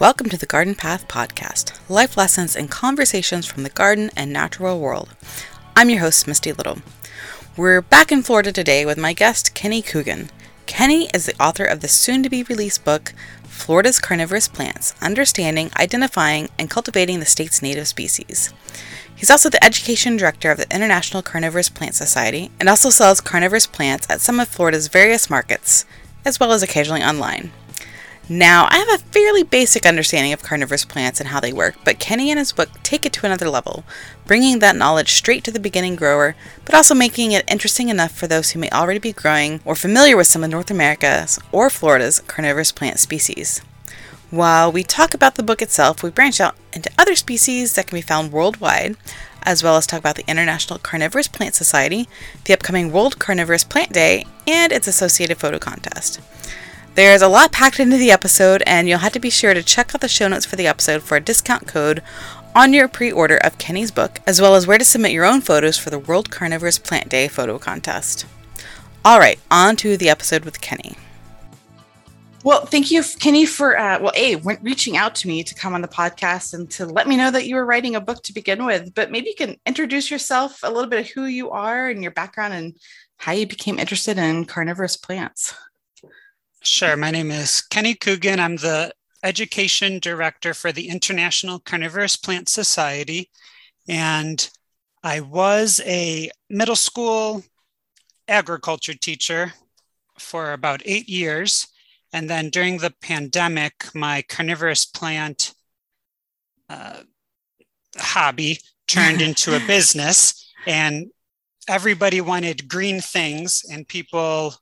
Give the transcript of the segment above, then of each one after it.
Welcome to the Garden Path Podcast, life lessons and conversations from the garden and natural world. I'm your host, Misty Little. We're back in Florida today with my guest, Kenny Coogan. Kenny is the author of the soon to be released book, Florida's Carnivorous Plants Understanding, Identifying, and Cultivating the State's Native Species. He's also the education director of the International Carnivorous Plant Society and also sells carnivorous plants at some of Florida's various markets, as well as occasionally online. Now, I have a fairly basic understanding of carnivorous plants and how they work, but Kenny and his book take it to another level, bringing that knowledge straight to the beginning grower, but also making it interesting enough for those who may already be growing or familiar with some of North America's or Florida's carnivorous plant species. While we talk about the book itself, we branch out into other species that can be found worldwide, as well as talk about the International Carnivorous Plant Society, the upcoming World Carnivorous Plant Day, and its associated photo contest. There's a lot packed into the episode, and you'll have to be sure to check out the show notes for the episode for a discount code on your pre order of Kenny's book, as well as where to submit your own photos for the World Carnivorous Plant Day photo contest. All right, on to the episode with Kenny. Well, thank you, Kenny, for uh, well, a reaching out to me to come on the podcast and to let me know that you were writing a book to begin with. But maybe you can introduce yourself, a little bit of who you are and your background, and how you became interested in carnivorous plants. Sure. My name is Kenny Coogan. I'm the education director for the International Carnivorous Plant Society. And I was a middle school agriculture teacher for about eight years. And then during the pandemic, my carnivorous plant uh, hobby turned into a business. And everybody wanted green things, and people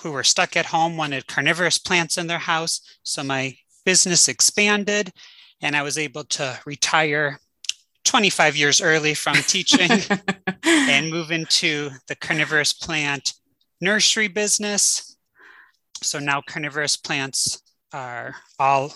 who were stuck at home wanted carnivorous plants in their house. So my business expanded and I was able to retire 25 years early from teaching and move into the carnivorous plant nursery business. So now carnivorous plants are all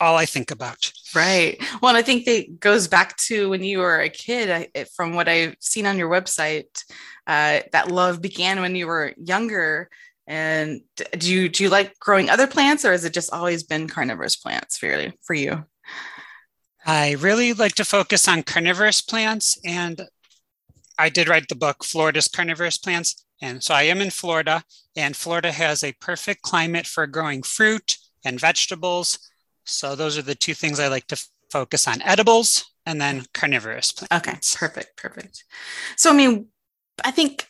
all I think about. Right. Well, and I think that goes back to when you were a kid. I, from what I've seen on your website, uh, that love began when you were younger. And do you do you like growing other plants, or has it just always been carnivorous plants for you? For you? I really like to focus on carnivorous plants, and I did write the book Florida's Carnivorous Plants. And so I am in Florida, and Florida has a perfect climate for growing fruit and vegetables. So those are the two things I like to f- focus on edibles and then carnivorous plants. Okay, perfect, perfect. So, I mean, I think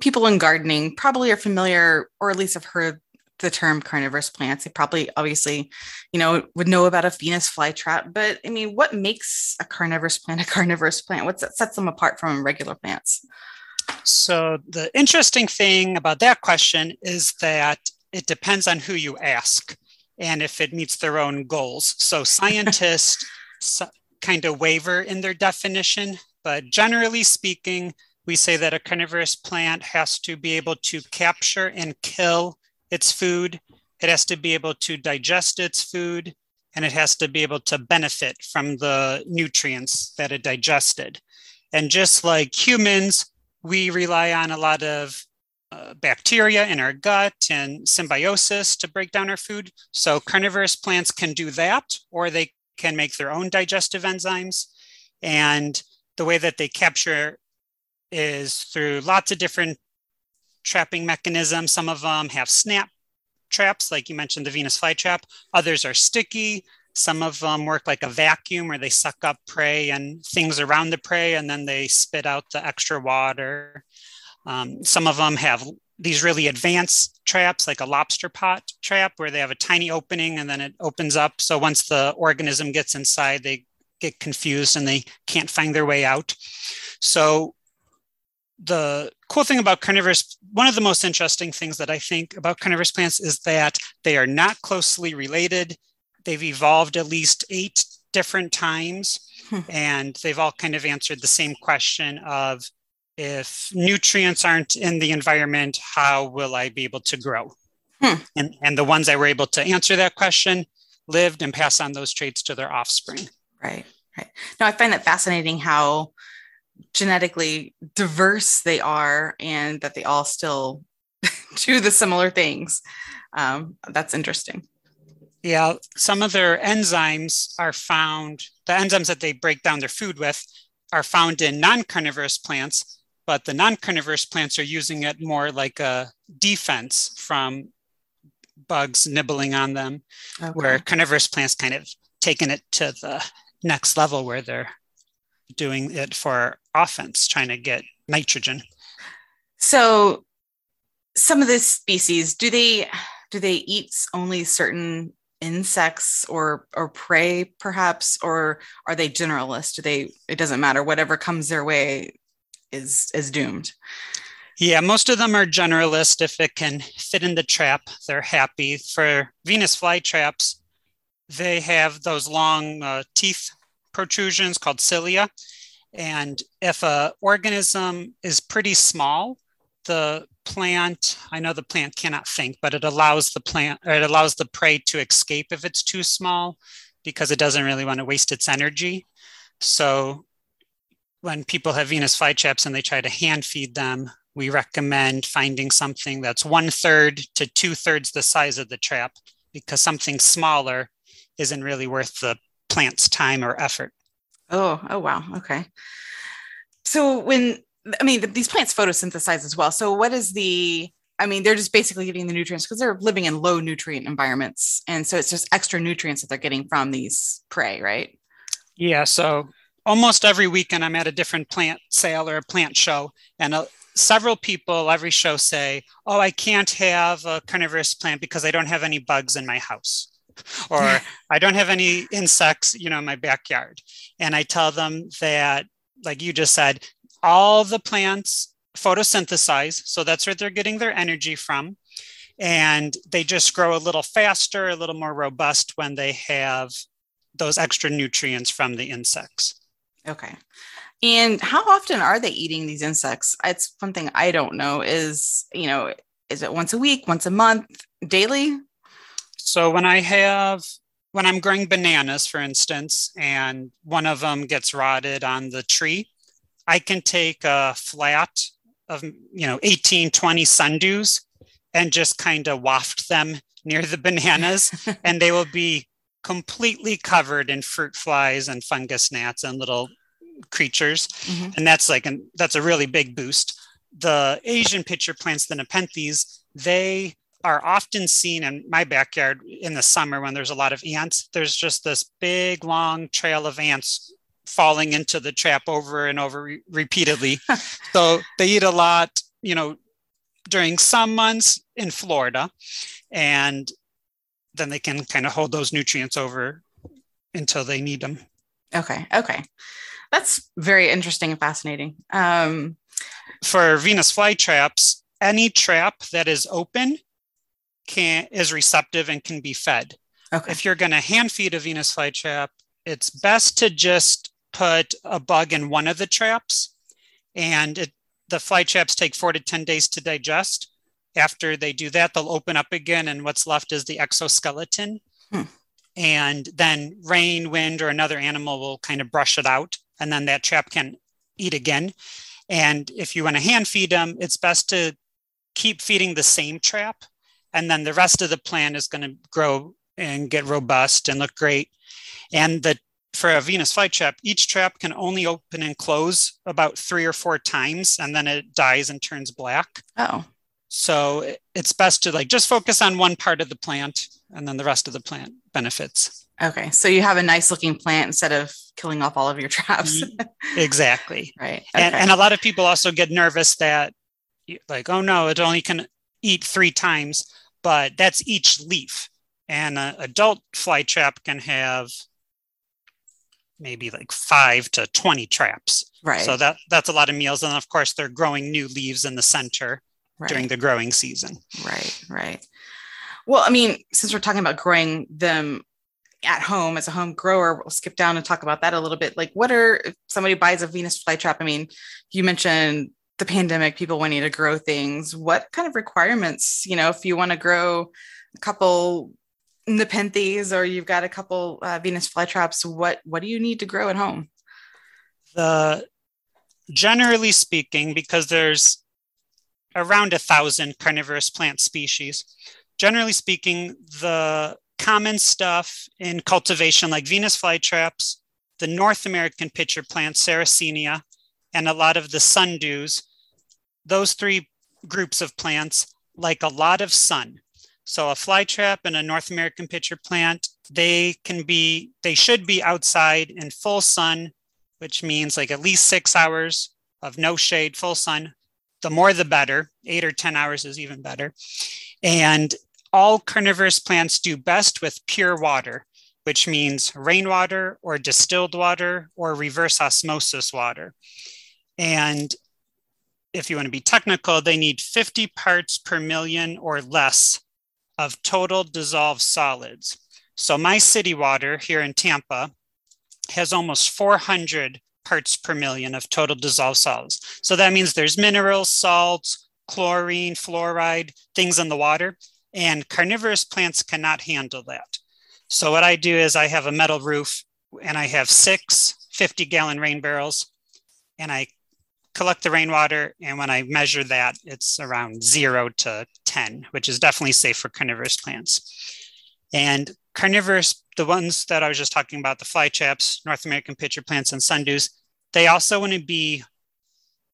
people in gardening probably are familiar or at least have heard the term carnivorous plants. They probably obviously, you know, would know about a Venus flytrap, but I mean, what makes a carnivorous plant a carnivorous plant? What sets them apart from regular plants? So the interesting thing about that question is that it depends on who you ask and if it meets their own goals. So scientists kind of waver in their definition, but generally speaking, we say that a carnivorous plant has to be able to capture and kill its food. It has to be able to digest its food and it has to be able to benefit from the nutrients that it digested. And just like humans, we rely on a lot of uh, bacteria in our gut and symbiosis to break down our food. So carnivorous plants can do that, or they can make their own digestive enzymes. And the way that they capture is through lots of different trapping mechanisms. Some of them have snap traps, like you mentioned, the Venus flytrap. Others are sticky. Some of them work like a vacuum where they suck up prey and things around the prey and then they spit out the extra water. Um, some of them have these really advanced traps, like a lobster pot trap, where they have a tiny opening and then it opens up. So once the organism gets inside, they get confused and they can't find their way out. So the cool thing about carnivorous, one of the most interesting things that I think about carnivorous plants is that they are not closely related. They've evolved at least eight different times, hmm. and they've all kind of answered the same question of if nutrients aren't in the environment, how will I be able to grow? Hmm. And, and the ones that were able to answer that question lived and pass on those traits to their offspring. Right, right. Now, I find that fascinating how genetically diverse they are and that they all still do the similar things. Um, that's interesting. Yeah, some of their enzymes are found, the enzymes that they break down their food with are found in non carnivorous plants, but the non carnivorous plants are using it more like a defense from bugs nibbling on them, okay. where carnivorous plants kind of taken it to the next level where they're doing it for offense, trying to get nitrogen. So some of these species, do they do they eat only certain insects or or prey perhaps or are they generalists? Do they it doesn't matter. Whatever comes their way is is doomed. Yeah most of them are generalist if it can fit in the trap they're happy. For venus flytraps they have those long uh, teeth protrusions called cilia and if a organism is pretty small the plant i know the plant cannot think but it allows the plant it allows the prey to escape if it's too small because it doesn't really want to waste its energy. So when people have venus flytraps and they try to hand feed them we recommend finding something that's one third to two thirds the size of the trap because something smaller isn't really worth the plant's time or effort oh oh wow okay so when I mean, these plants photosynthesize as well. So, what is the? I mean, they're just basically getting the nutrients because they're living in low nutrient environments, and so it's just extra nutrients that they're getting from these prey, right? Yeah. So, almost every weekend, I'm at a different plant sale or a plant show, and uh, several people every show say, "Oh, I can't have a carnivorous plant because I don't have any bugs in my house." or I don't have any insects, you know, in my backyard. And I tell them that, like you just said, all the plants photosynthesize. So that's where they're getting their energy from. And they just grow a little faster, a little more robust when they have those extra nutrients from the insects. Okay. And how often are they eating these insects? It's one thing I don't know is, you know, is it once a week, once a month, daily? So when I have when I'm growing bananas, for instance, and one of them gets rotted on the tree, I can take a flat of, you know, 18, 20 sundews and just kind of waft them near the bananas and they will be completely covered in fruit flies and fungus gnats and little creatures. Mm-hmm. And that's like, an, that's a really big boost. The Asian pitcher plants, the Nepenthes, they are often seen in my backyard in the summer when there's a lot of ants. There's just this big long trail of ants falling into the trap over and over re- repeatedly. so they eat a lot, you know, during some months in Florida, and then they can kind of hold those nutrients over until they need them. Okay. Okay. That's very interesting and fascinating. Um, For Venus flytraps, any trap that is open can is receptive and can be fed. Okay. If you're going to hand feed a Venus flytrap, it's best to just put a bug in one of the traps, and it, the flytraps take four to 10 days to digest. After they do that, they'll open up again, and what's left is the exoskeleton. Hmm. And then rain, wind, or another animal will kind of brush it out, and then that trap can eat again. And if you want to hand feed them, it's best to keep feeding the same trap. And then the rest of the plant is going to grow and get robust and look great. And the for a Venus flytrap, each trap can only open and close about three or four times, and then it dies and turns black. Oh. So it's best to like just focus on one part of the plant, and then the rest of the plant benefits. Okay, so you have a nice looking plant instead of killing off all of your traps. exactly. Right. Okay. And, and a lot of people also get nervous that, like, oh no, it only can eat three times, but that's each leaf. And an adult fly trap can have maybe like five to 20 traps. Right. So that that's a lot of meals. And of course, they're growing new leaves in the center right. during the growing season. Right, right. Well, I mean, since we're talking about growing them at home as a home grower, we'll skip down and talk about that a little bit. Like, what are if somebody buys a Venus flytrap? I mean, you mentioned the pandemic, people wanting to grow things. What kind of requirements, you know, if you want to grow a couple Nepenthes or you've got a couple uh, Venus flytraps, what what do you need to grow at home? The generally speaking, because there's around a thousand carnivorous plant species, generally speaking, the common stuff in cultivation like Venus flytraps, the North American pitcher plant, Sarracenia, and a lot of the sundews. Those three groups of plants like a lot of sun. So a flytrap and a North American pitcher plant, they can be, they should be outside in full sun, which means like at least six hours of no shade, full sun. The more the better. Eight or 10 hours is even better. And all carnivorous plants do best with pure water, which means rainwater or distilled water or reverse osmosis water. And if you want to be technical, they need 50 parts per million or less of total dissolved solids. So my city water here in Tampa has almost 400 parts per million of total dissolved solids. So that means there's minerals, salts, chlorine, fluoride, things in the water, and carnivorous plants cannot handle that. So what I do is I have a metal roof and I have six 50 gallon rain barrels and I collect the rainwater. And when I measure that, it's around zero to 10, which is definitely safe for carnivorous plants. And carnivorous, the ones that I was just talking about, the flytraps, North American pitcher plants, and sundews, they also want to be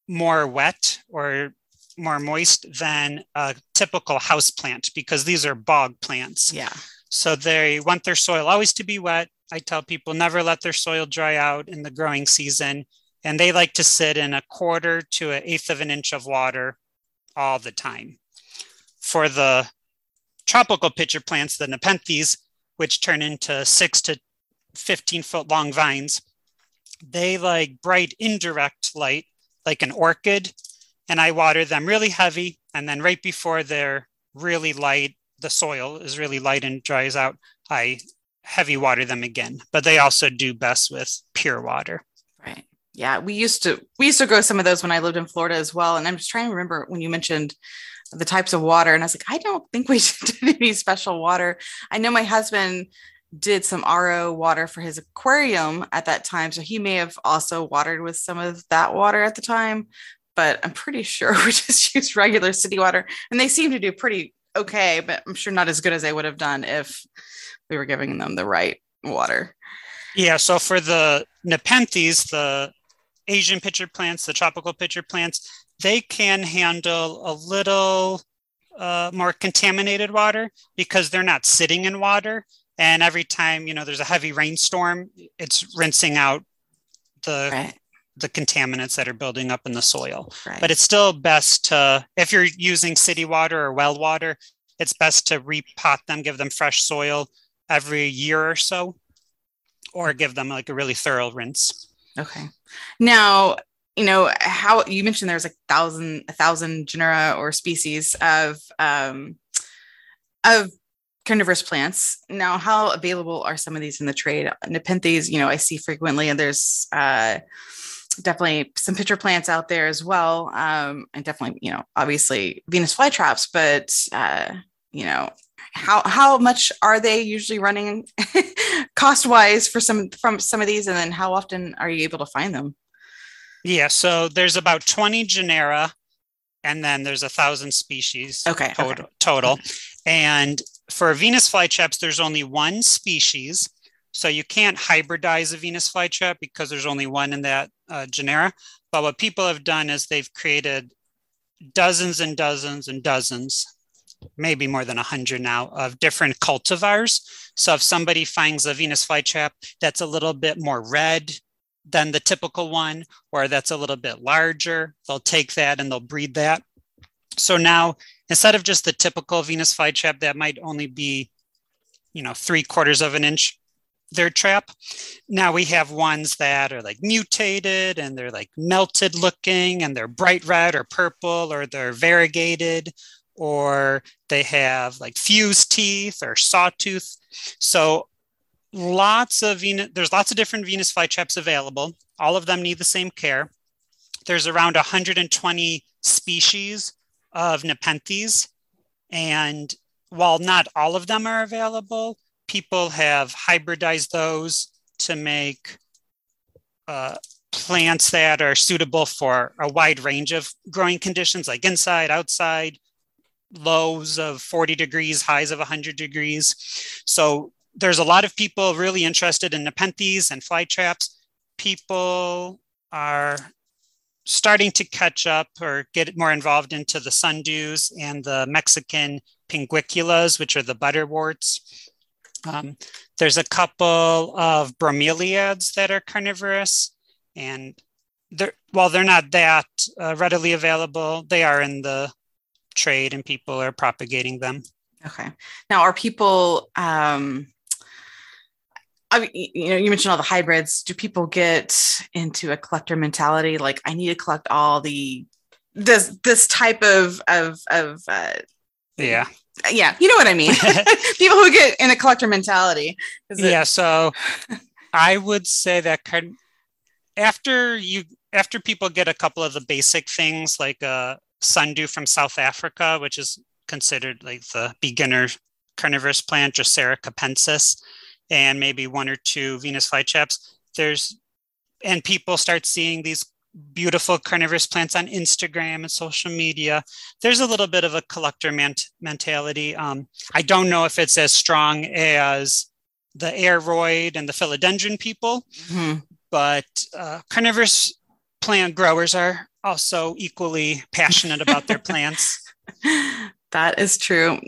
more wet or more moist than a typical house plant because these are bog plants. Yeah. So they want their soil always to be wet. I tell people never let their soil dry out in the growing season. And they like to sit in a quarter to an eighth of an inch of water all the time. For the tropical pitcher plants, the Nepenthes, which turn into six to 15 foot long vines, they like bright indirect light, like an orchid. And I water them really heavy. And then right before they're really light, the soil is really light and dries out, I heavy water them again. But they also do best with pure water. Yeah. We used to we used to grow some of those when I lived in Florida as well. And I'm just trying to remember when you mentioned the types of water. And I was like, I don't think we did any special water. I know my husband did some RO water for his aquarium at that time. So he may have also watered with some of that water at the time, but I'm pretty sure we just used regular city water and they seem to do pretty okay, but I'm sure not as good as they would have done if we were giving them the right water. Yeah. So for the Nepenthes, the Asian pitcher plants, the tropical pitcher plants, they can handle a little uh, more contaminated water because they're not sitting in water and every time you know there's a heavy rainstorm it's rinsing out the right. the contaminants that are building up in the soil right. but it's still best to if you're using city water or well water it's best to repot them give them fresh soil every year or so or give them like a really thorough rinse okay now you know how you mentioned there's like thousand a thousand genera or species of um of carnivorous plants. Now, how available are some of these in the trade? Nepenthes, you know, I see frequently, and there's uh, definitely some pitcher plants out there as well, um, and definitely, you know, obviously Venus flytraps. But uh, you know, how how much are they usually running cost wise for some from some of these, and then how often are you able to find them? Yeah, so there's about 20 genera and then there's a thousand species okay, total, okay. total. And for Venus flytraps, there's only one species. So you can't hybridize a Venus flytrap because there's only one in that uh, genera. But what people have done is they've created dozens and dozens and dozens, maybe more than 100 now, of different cultivars. So if somebody finds a Venus flytrap that's a little bit more red than the typical one, or that's a little bit larger, they'll take that and they'll breed that. So now instead of just the typical Venus flytrap that might only be, you know, three quarters of an inch their trap. Now we have ones that are like mutated and they're like melted looking and they're bright red or purple or they're variegated or they have like fused teeth or sawtooth. So lots of Venus, there's lots of different Venus flytraps available. All of them need the same care. There's around 120 species of Nepenthes. And while not all of them are available, people have hybridized those to make uh, plants that are suitable for a wide range of growing conditions like inside, outside, lows of 40 degrees, highs of 100 degrees. So there's a lot of people really interested in nepenthes and fly traps. People are starting to catch up or get more involved into the sundews and the Mexican pinguiculas, which are the butterworts. Um, there's a couple of bromeliads that are carnivorous, and they're, while they're not that uh, readily available, they are in the trade and people are propagating them. Okay. Now, are people, um, I you know, you mentioned all the hybrids. Do people get into a collector mentality? Like, I need to collect all the this this type of of of uh, yeah yeah you know what I mean. people who get in a collector mentality. yeah. So I would say that kind of, after you after people get a couple of the basic things like a sundew from South Africa, which is considered like the beginner carnivorous plant, Drosera capensis and maybe one or two Venus flytraps. There's and people start seeing these beautiful carnivorous plants on Instagram and social media. There's a little bit of a collector ment- mentality. Um, I don't know if it's as strong as the aroid and the philodendron people, mm-hmm. but uh, carnivorous plant growers are also equally passionate about their plants. That is true.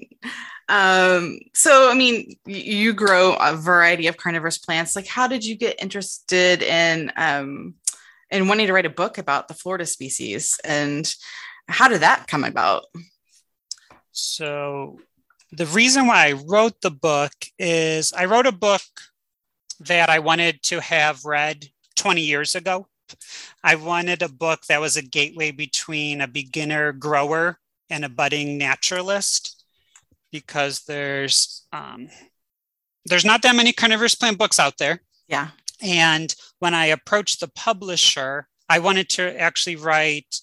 Um, so, I mean, you grow a variety of carnivorous plants. Like, how did you get interested in um, in wanting to write a book about the Florida species, and how did that come about? So, the reason why I wrote the book is I wrote a book that I wanted to have read 20 years ago. I wanted a book that was a gateway between a beginner grower and a budding naturalist because there's um, there's not that many carnivorous plant books out there. Yeah. And when I approached the publisher, I wanted to actually write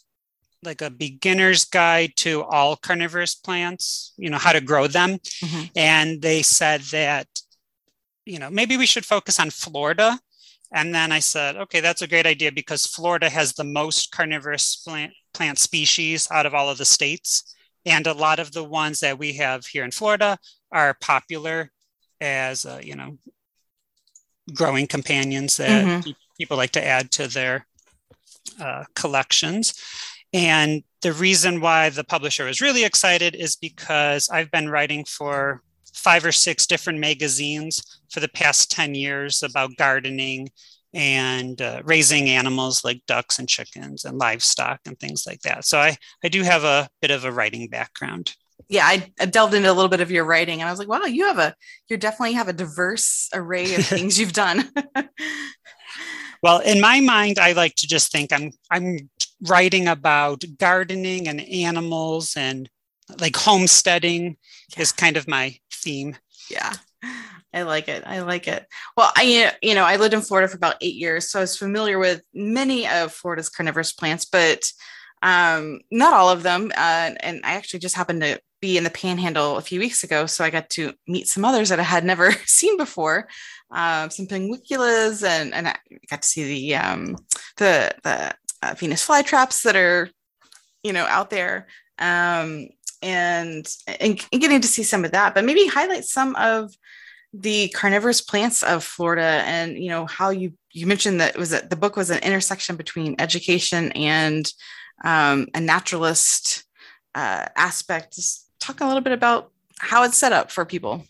like a beginner's guide to all carnivorous plants, you know, how to grow them. Mm-hmm. And they said that, you know, maybe we should focus on Florida. And then I said, okay, that's a great idea because Florida has the most carnivorous plant, plant species out of all of the states. And a lot of the ones that we have here in Florida are popular as, uh, you know, growing companions that mm-hmm. people like to add to their uh, collections. And the reason why the publisher was really excited is because I've been writing for five or six different magazines for the past 10 years about gardening and uh, raising animals like ducks and chickens and livestock and things like that. So I, I do have a bit of a writing background. Yeah, I, I delved into a little bit of your writing and I was like, wow, you have a, you definitely have a diverse array of things you've done. well, in my mind, I like to just think I'm, I'm writing about gardening and animals and like homesteading yeah. is kind of my theme. Yeah. I like it. I like it. Well, I you know I lived in Florida for about eight years, so I was familiar with many of Florida's carnivorous plants, but um, not all of them. Uh, and I actually just happened to be in the Panhandle a few weeks ago, so I got to meet some others that I had never seen before. Um, some pinguiculas, and and I got to see the um, the the uh, Venus flytraps that are you know out there. Um, and, and getting to see some of that, but maybe highlight some of the carnivorous plants of Florida and you know how you you mentioned that was that the book was an intersection between education and um, a naturalist uh, aspect. Just talk a little bit about how it's set up for people.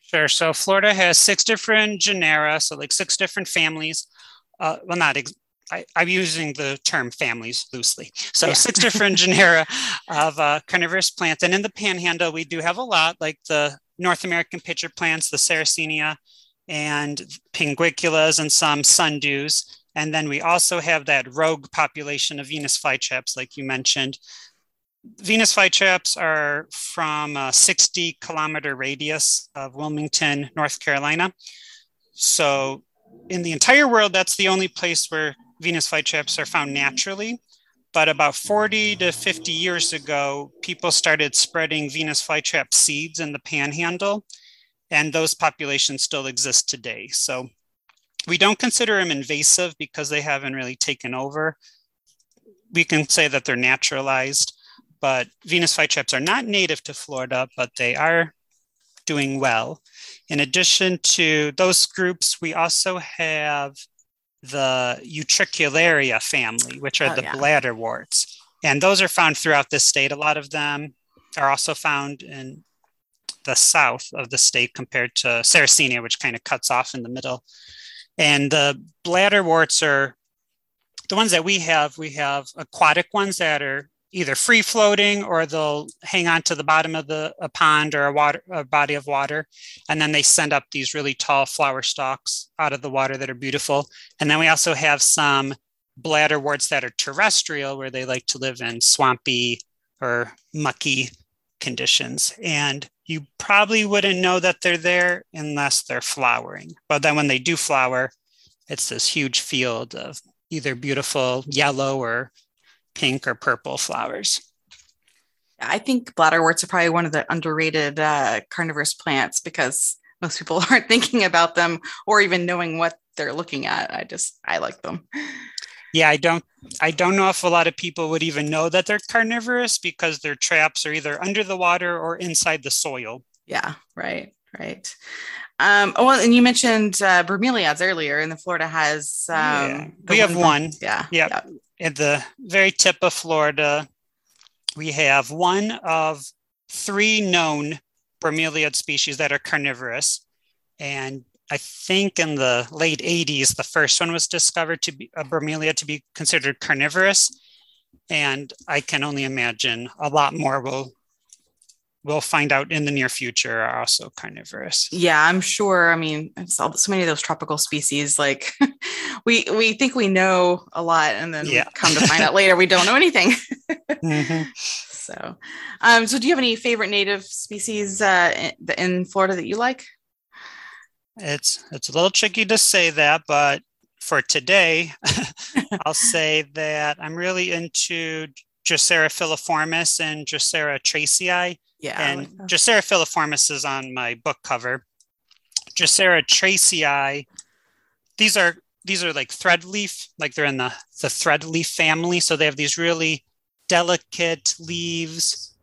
Sure. So Florida has six different genera, so like six different families. Uh, well, not ex- I, am using the term families loosely. So yeah. six different genera of uh, carnivorous plants, and in the Panhandle we do have a lot, like the North American pitcher plants, the Sarracenia and pinguiculas and some sundews. And then we also have that rogue population of Venus flytraps, like you mentioned. Venus flytraps are from a 60 kilometer radius of Wilmington, North Carolina. So, in the entire world, that's the only place where Venus flytraps are found naturally. But about 40 to 50 years ago, people started spreading Venus flytrap seeds in the panhandle, and those populations still exist today. So we don't consider them invasive because they haven't really taken over. We can say that they're naturalized, but Venus flytraps are not native to Florida, but they are doing well. In addition to those groups, we also have the Utricularia family, which are oh, the yeah. bladderworts. And those are found throughout the state. A lot of them are also found in the south of the state compared to Sarracenia, which kind of cuts off in the middle. And the bladderworts are the ones that we have. We have aquatic ones that are either free floating or they'll hang on to the bottom of the a pond or a water a body of water. And then they send up these really tall flower stalks out of the water that are beautiful. And then we also have some bladderworts that are terrestrial where they like to live in swampy or mucky conditions. And you probably wouldn't know that they're there unless they're flowering. But then when they do flower, it's this huge field of either beautiful yellow or pink or purple flowers. I think bladderworts are probably one of the underrated uh, carnivorous plants because most people aren't thinking about them or even knowing what they're looking at. I just I like them yeah i don't i don't know if a lot of people would even know that they're carnivorous because their traps are either under the water or inside the soil yeah right right um, oh, well, and you mentioned uh, bromeliads earlier, and the Florida has. Um, yeah. We have one. Yeah. Yeah. Yep. At the very tip of Florida, we have one of three known bromeliad species that are carnivorous, and I think in the late 80s, the first one was discovered to be a bromelia to be considered carnivorous. And I can only imagine a lot more will we'll find out in the near future are also carnivorous. Yeah, I'm sure. I mean, so, so many of those tropical species, like we we think we know a lot, and then yeah. come to find out later we don't know anything. mm-hmm. So, um, so do you have any favorite native species uh, in, in Florida that you like? It's it's a little tricky to say that, but for today, I'll say that I'm really into Drosera filiformis and Drosera tracyi. Yeah. And like Drosera filiformis is on my book cover. Drosera tracyi, these are these are like thread leaf, like they're in the, the thread leaf family. So they have these really delicate leaves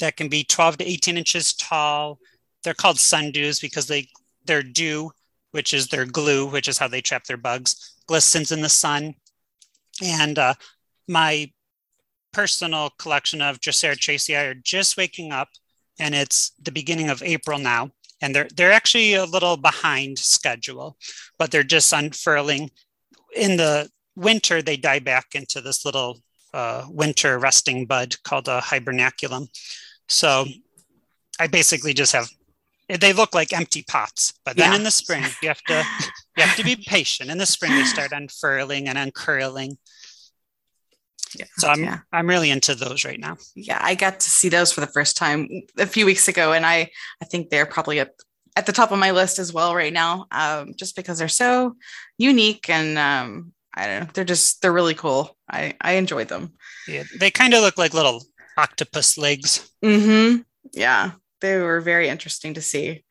that can be 12 to 18 inches tall. They're called sundews because they their dew, which is their glue, which is how they trap their bugs, glistens in the sun. And uh, my personal collection of Drosera tracyi are just waking up, and it's the beginning of April now. And they're they're actually a little behind schedule, but they're just unfurling. In the winter, they die back into this little uh, winter resting bud called a hibernaculum. So I basically just have they look like empty pots but then yeah. in the spring you have to you have to be patient in the spring they start unfurling and uncurling yeah. so i'm yeah. i'm really into those right now yeah i got to see those for the first time a few weeks ago and i i think they're probably at at the top of my list as well right now um, just because they're so unique and um, i don't know they're just they're really cool i i enjoyed them yeah they kind of look like little octopus legs mm-hmm yeah they were very interesting to see.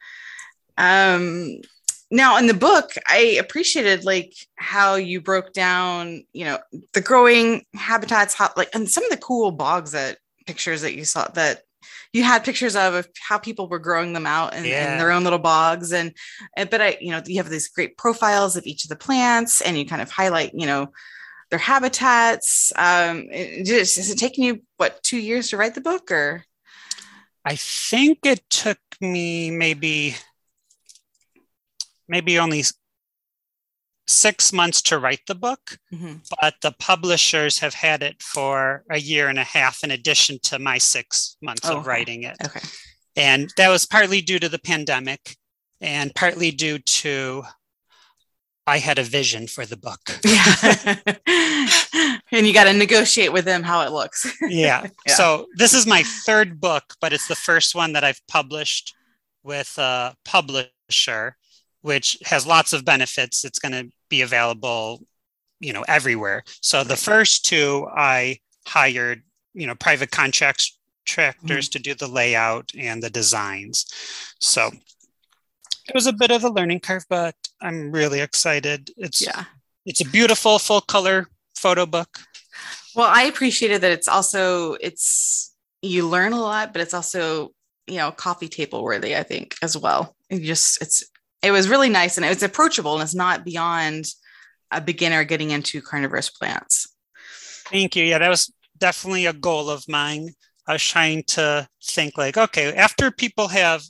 Um, now in the book, I appreciated like how you broke down, you know, the growing habitats, how, like, and some of the cool bogs that pictures that you saw that you had pictures of, of how people were growing them out in, yeah. in, their own little bogs. And, and but i you know you have these great profiles of each of the plants and you kind of highlight you know their habitats. Um it, is it taking you what two years to write the book or? I think it took me maybe maybe only six months to write the book, mm-hmm. but the publishers have had it for a year and a half in addition to my six months oh, of writing it. Okay. And that was partly due to the pandemic and partly due to I had a vision for the book. Yeah. and you got to negotiate with them how it looks. yeah. yeah. So this is my third book, but it's the first one that I've published with a publisher, which has lots of benefits. It's going to be available, you know, everywhere. So the first two I hired, you know, private contractors mm-hmm. to do the layout and the designs. So it was a bit of a learning curve, but I'm really excited. It's yeah, it's a beautiful full color photo book. Well, I appreciated that it's also it's you learn a lot, but it's also, you know, coffee table worthy, I think, as well. It just, it's, it was really nice and it was approachable and it's not beyond a beginner getting into carnivorous plants. Thank you. Yeah, that was definitely a goal of mine. I was trying to think like, okay, after people have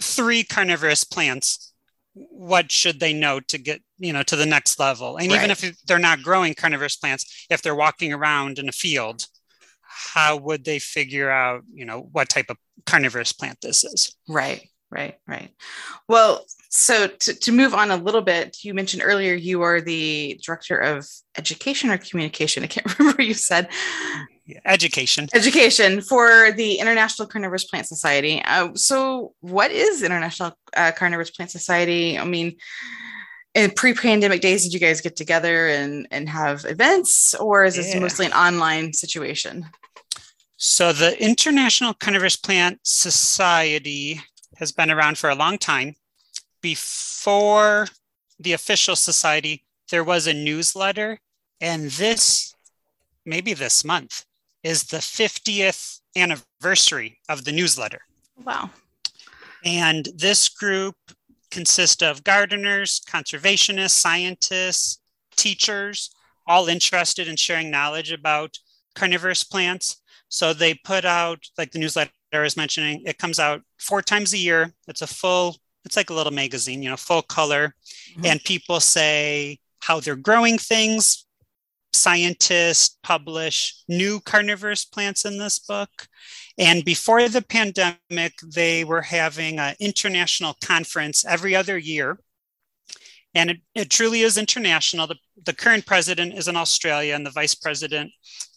three carnivorous plants, what should they know to get you know to the next level and right. even if they're not growing carnivorous plants if they're walking around in a field how would they figure out you know what type of carnivorous plant this is right right right. Well so to, to move on a little bit you mentioned earlier you are the director of education or communication. I can't remember what you said. Education. Education for the international carnivorous plant society. Uh, so what is international uh, carnivorous plant society? I mean in pre-pandemic days did you guys get together and and have events or is this yeah. mostly an online situation? So the international carnivorous plant society has been around for a long time before the official society there was a newsletter and this maybe this month is the 50th anniversary of the newsletter. Wow. And this group consists of gardeners, conservationists, scientists, teachers, all interested in sharing knowledge about carnivorous plants. So they put out, like the newsletter I was mentioning, it comes out four times a year. It's a full, it's like a little magazine, you know, full color. Mm-hmm. And people say how they're growing things, scientists publish new carnivorous plants in this book. And before the pandemic, they were having an international conference every other year. And it, it truly is international. The, the current president is in Australia and the vice president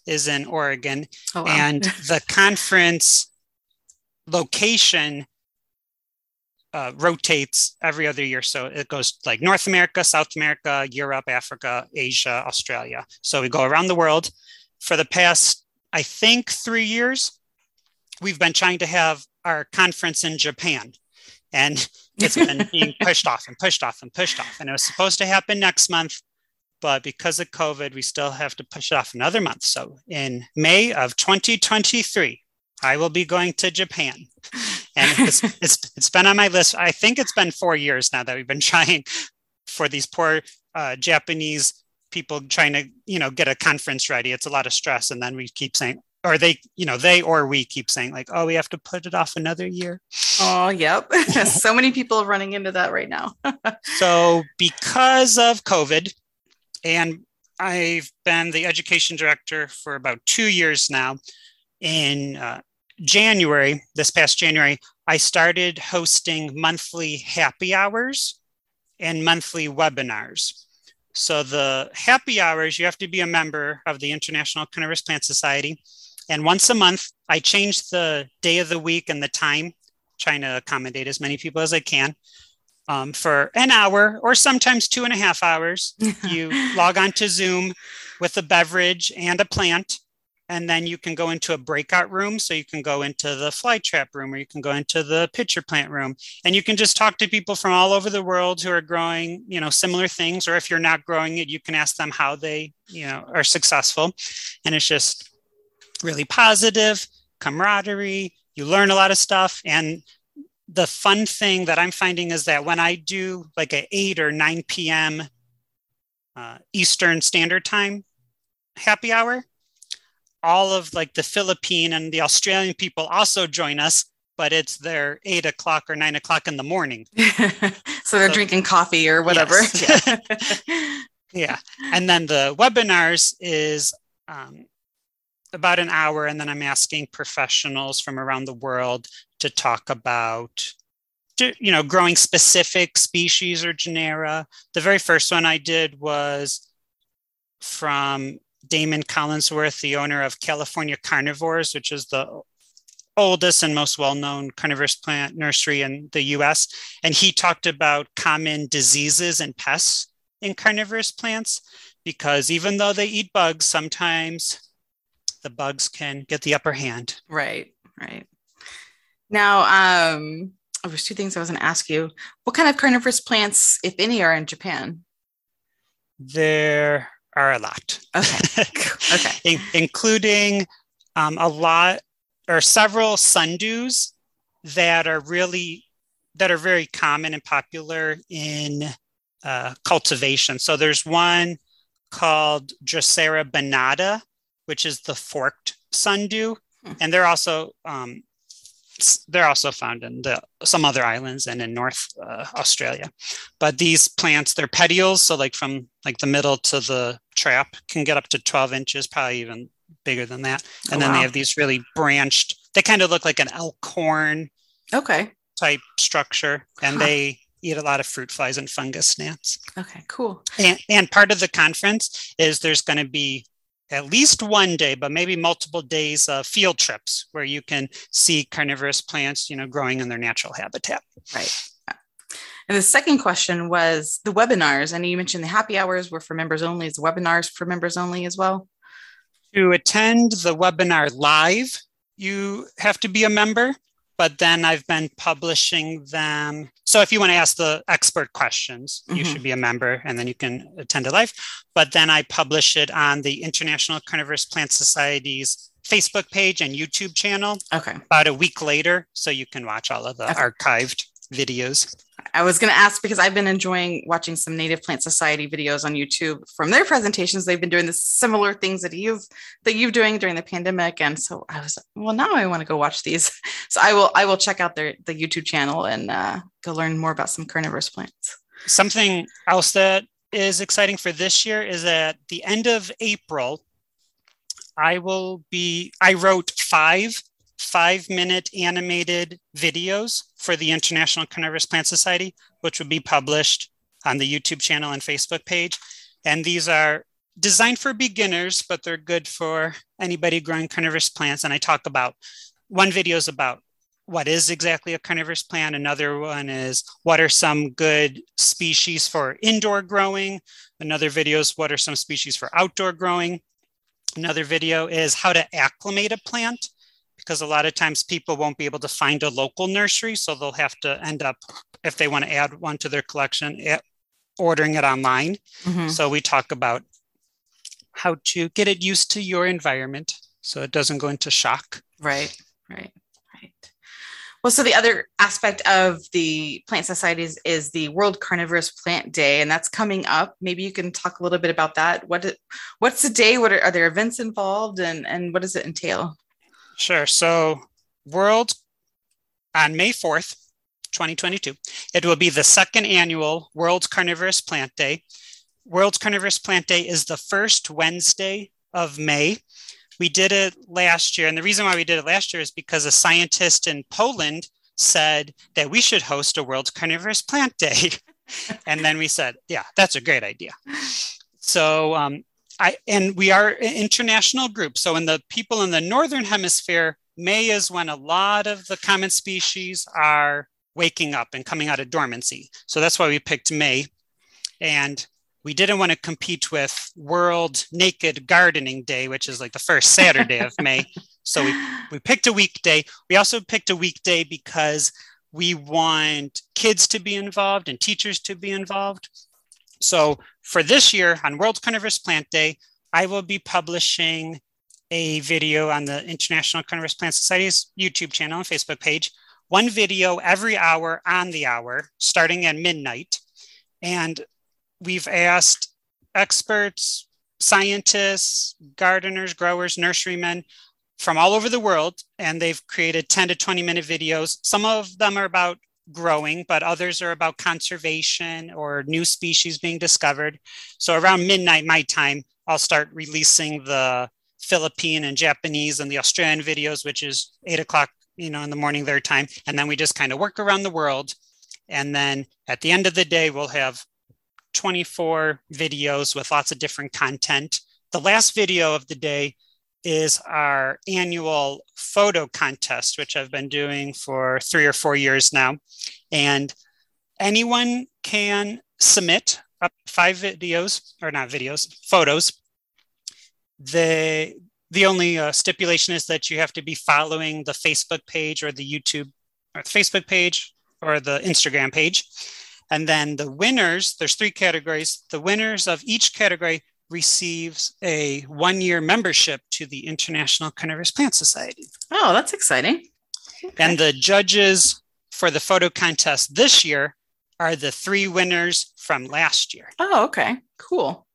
is in Oregon. Oh, wow. And the conference location uh, rotates every other year. So it goes like North America, South America, Europe, Africa, Asia, Australia. So we go around the world. For the past, I think, three years, we've been trying to have our conference in Japan. And it's been being pushed off and pushed off and pushed off. And it was supposed to happen next month. But because of COVID, we still have to push it off another month. So in May of 2023, I will be going to Japan and it's, it's, it's been on my list. I think it's been four years now that we've been trying for these poor uh, Japanese people trying to you know get a conference ready. It's a lot of stress, and then we keep saying, or they, you know, they or we keep saying like, oh, we have to put it off another year. Oh, yep. so many people are running into that right now. so because of COVID, and I've been the education director for about two years now. In uh, January, this past January, I started hosting monthly happy hours and monthly webinars. So the happy hours, you have to be a member of the International Carnivorous Plant Society. And once a month, I change the day of the week and the time, trying to accommodate as many people as I can. Um, for an hour or sometimes two and a half hours, you log on to Zoom with a beverage and a plant and then you can go into a breakout room. So you can go into the fly trap room or you can go into the pitcher plant room. And you can just talk to people from all over the world who are growing you know similar things or if you're not growing it you can ask them how they you know are successful. And it's just really positive camaraderie you learn a lot of stuff. And the fun thing that i'm finding is that when i do like a 8 or 9 p.m uh, eastern standard time happy hour all of like the Philippine and the Australian people also join us, but it's their eight o'clock or nine o'clock in the morning. so they're so, drinking coffee or whatever. Yes. Yeah. yeah. And then the webinars is um, about an hour. And then I'm asking professionals from around the world to talk about you know growing specific species or genera the very first one i did was from Damon Collingsworth, the owner of California Carnivores, which is the oldest and most well-known carnivorous plant nursery in the US. And he talked about common diseases and pests in carnivorous plants because even though they eat bugs, sometimes the bugs can get the upper hand. Right, right. Now, um, oh, there's two things I was going to ask you. What kind of carnivorous plants, if any, are in Japan? There are a lot. Okay. okay. In- including um, a lot or several sundews that are really that are very common and popular in uh, cultivation. So there's one called Drosera binata, which is the forked sundew, hmm. and they're also um, their also found in the, some other islands and in North uh, Australia. But these plants, they're petioles, so like from like the middle to the trap, can get up to 12 inches, probably even bigger than that. And oh, then wow. they have these really branched. They kind of look like an elk horn. Okay. Type structure, and huh. they eat a lot of fruit flies and fungus gnats. Okay, cool. And, and part of the conference is there's going to be at least one day, but maybe multiple days of field trips where you can see carnivorous plants, you know, growing in their natural habitat. Right. And the second question was the webinars. And you mentioned the happy hours were for members only. Is the webinars for members only as well? To attend the webinar live, you have to be a member but then I've been publishing them. So if you want to ask the expert questions, mm-hmm. you should be a member and then you can attend a live. But then I publish it on the International Carnivorous Plant Society's Facebook page and YouTube channel. Okay. About a week later. So you can watch all of the okay. archived videos. I was going to ask because I've been enjoying watching some Native Plant Society videos on YouTube from their presentations. They've been doing the similar things that you've that you've doing during the pandemic, and so I was well. Now I want to go watch these, so I will I will check out their the YouTube channel and uh, go learn more about some carnivorous plants. Something else that is exciting for this year is at the end of April, I will be. I wrote five five minute animated videos for the International Carnivorous Plant Society, which will be published on the YouTube channel and Facebook page. And these are designed for beginners, but they're good for anybody growing carnivorous plants. And I talk about one video is about what is exactly a carnivorous plant. Another one is what are some good species for indoor growing. Another video is what are some species for outdoor growing. Another video is how to acclimate a plant because a lot of times people won't be able to find a local nursery. So they'll have to end up, if they want to add one to their collection, ordering it online. Mm-hmm. So we talk about how to get it used to your environment so it doesn't go into shock. Right, right, right. Well, so the other aspect of the plant societies is the World Carnivorous Plant Day, and that's coming up. Maybe you can talk a little bit about that. What what's the day? What are, are there events involved, and and what does it entail? Sure. So, World on May 4th, 2022, it will be the second annual World Carnivorous Plant Day. World Carnivorous Plant Day is the first Wednesday of May. We did it last year. And the reason why we did it last year is because a scientist in Poland said that we should host a World Carnivorous Plant Day. and then we said, yeah, that's a great idea. So um, I, and we are an international group. So in the people in the northern hemisphere, May is when a lot of the common species are waking up and coming out of dormancy. So that's why we picked May. And we didn't want to compete with World Naked Gardening Day, which is like the first Saturday of May. So we, we picked a weekday. We also picked a weekday because we want kids to be involved and teachers to be involved. So for this year on World Carnivorous Plant Day, I will be publishing a video on the International Carnivorous Plant Society's YouTube channel and Facebook page. One video every hour on the hour, starting at midnight. And we've asked experts, scientists, gardeners, growers, nurserymen from all over the world, and they've created 10 to 20 minute videos. Some of them are about growing, but others are about conservation or new species being discovered. So around midnight, my time, I'll start releasing the Philippine and Japanese and the Australian videos, which is eight o'clock, you know, in the morning their time. And then we just kind of work around the world. And then at the end of the day, we'll have 24 videos with lots of different content. The last video of the day is our annual photo contest, which I've been doing for three or four years now. And anyone can submit up five videos, or not videos, photos. The, the only uh, stipulation is that you have to be following the Facebook page or the YouTube or the Facebook page or the Instagram page. And then the winners, there's three categories. The winners of each category receives a one year membership to the International Carnivorous Plant Society. Oh, that's exciting. Okay. And the judges for the photo contest this year are the three winners from last year. Oh, okay. Cool.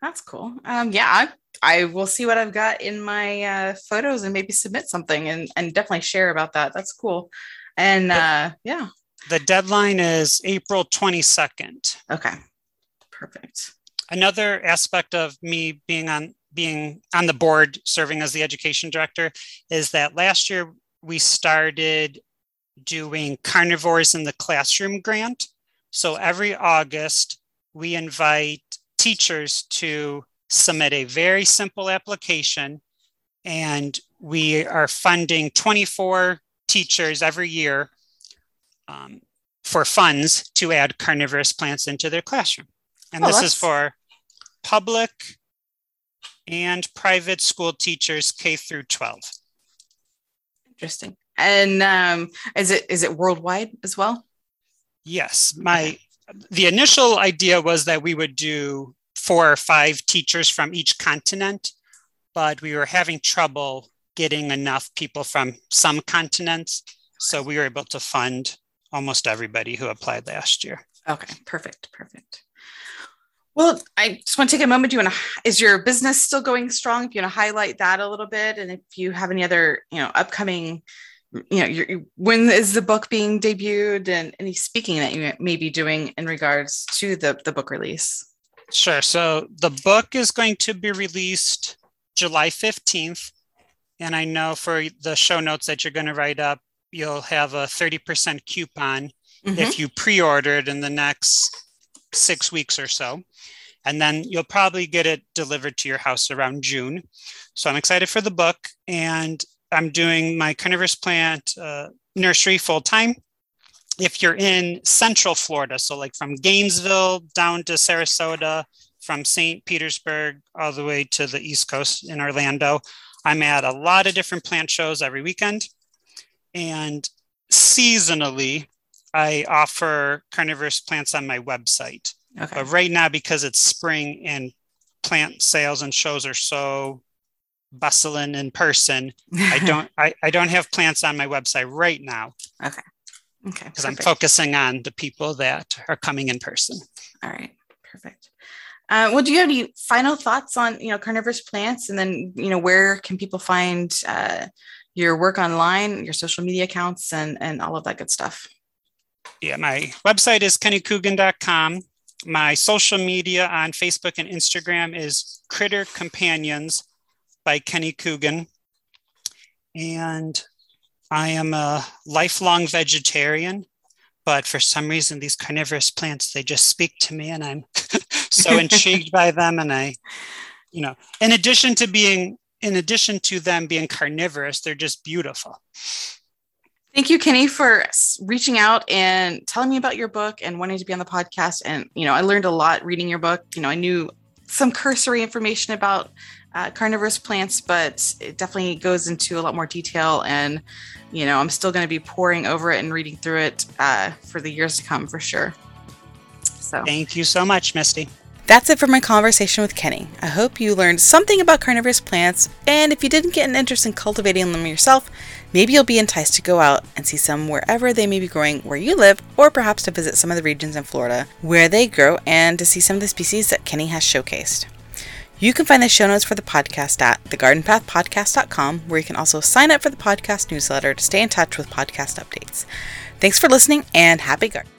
That's cool. Um, yeah, I, I will see what I've got in my uh, photos and maybe submit something and, and definitely share about that. That's cool. And uh, yeah. The deadline is April 22nd. Okay. Perfect. Another aspect of me being on being on the board serving as the education director is that last year we started doing carnivores in the classroom grant. So every August, we invite teachers to submit a very simple application, and we are funding 24 teachers every year um, for funds to add carnivorous plants into their classroom. And oh, this that's... is for public and private school teachers K through 12. Interesting. And um, is it is it worldwide as well? Yes. My the initial idea was that we would do four or five teachers from each continent, but we were having trouble getting enough people from some continents. So we were able to fund almost everybody who applied last year. Okay, perfect, perfect. Well, I just want to take a moment. Do you want to, is your business still going strong? If you want to highlight that a little bit, and if you have any other, you know, upcoming, you know, your, when is the book being debuted, and any speaking that you may be doing in regards to the the book release? Sure. So the book is going to be released July fifteenth, and I know for the show notes that you're going to write up, you'll have a thirty percent coupon mm-hmm. if you pre-order it in the next six weeks or so and then you'll probably get it delivered to your house around June. So I'm excited for the book, and I'm doing my carnivorous plant uh, nursery full time. If you're in Central Florida, so like from Gainesville down to Sarasota, from St. Petersburg all the way to the East Coast in Orlando, I'm at a lot of different plant shows every weekend. And seasonally, I offer carnivorous plants on my website. Okay. But right now, because it's spring and plant sales and shows are so bustling in person, I don't I, I don't have plants on my website right now. Okay. Okay. Because I'm focusing on the people that are coming in person. All right. Perfect. Uh, well, do you have any final thoughts on you know carnivorous plants, and then you know where can people find uh, your work online, your social media accounts, and and all of that good stuff? Yeah, my website is kennycoogan.com my social media on Facebook and Instagram is Critter Companions by Kenny Coogan. And I am a lifelong vegetarian, but for some reason, these carnivorous plants, they just speak to me and I'm so intrigued by them. And I, you know, in addition to being, in addition to them being carnivorous, they're just beautiful. Thank you, Kenny, for reaching out and telling me about your book and wanting to be on the podcast. And, you know, I learned a lot reading your book. You know, I knew some cursory information about uh, carnivorous plants, but it definitely goes into a lot more detail. And, you know, I'm still going to be poring over it and reading through it uh, for the years to come for sure. So thank you so much, Misty. That's it for my conversation with Kenny. I hope you learned something about carnivorous plants, and if you didn't get an interest in cultivating them yourself, maybe you'll be enticed to go out and see some wherever they may be growing where you live, or perhaps to visit some of the regions in Florida where they grow and to see some of the species that Kenny has showcased. You can find the show notes for the podcast at thegardenpathpodcast.com, where you can also sign up for the podcast newsletter to stay in touch with podcast updates. Thanks for listening and happy garden.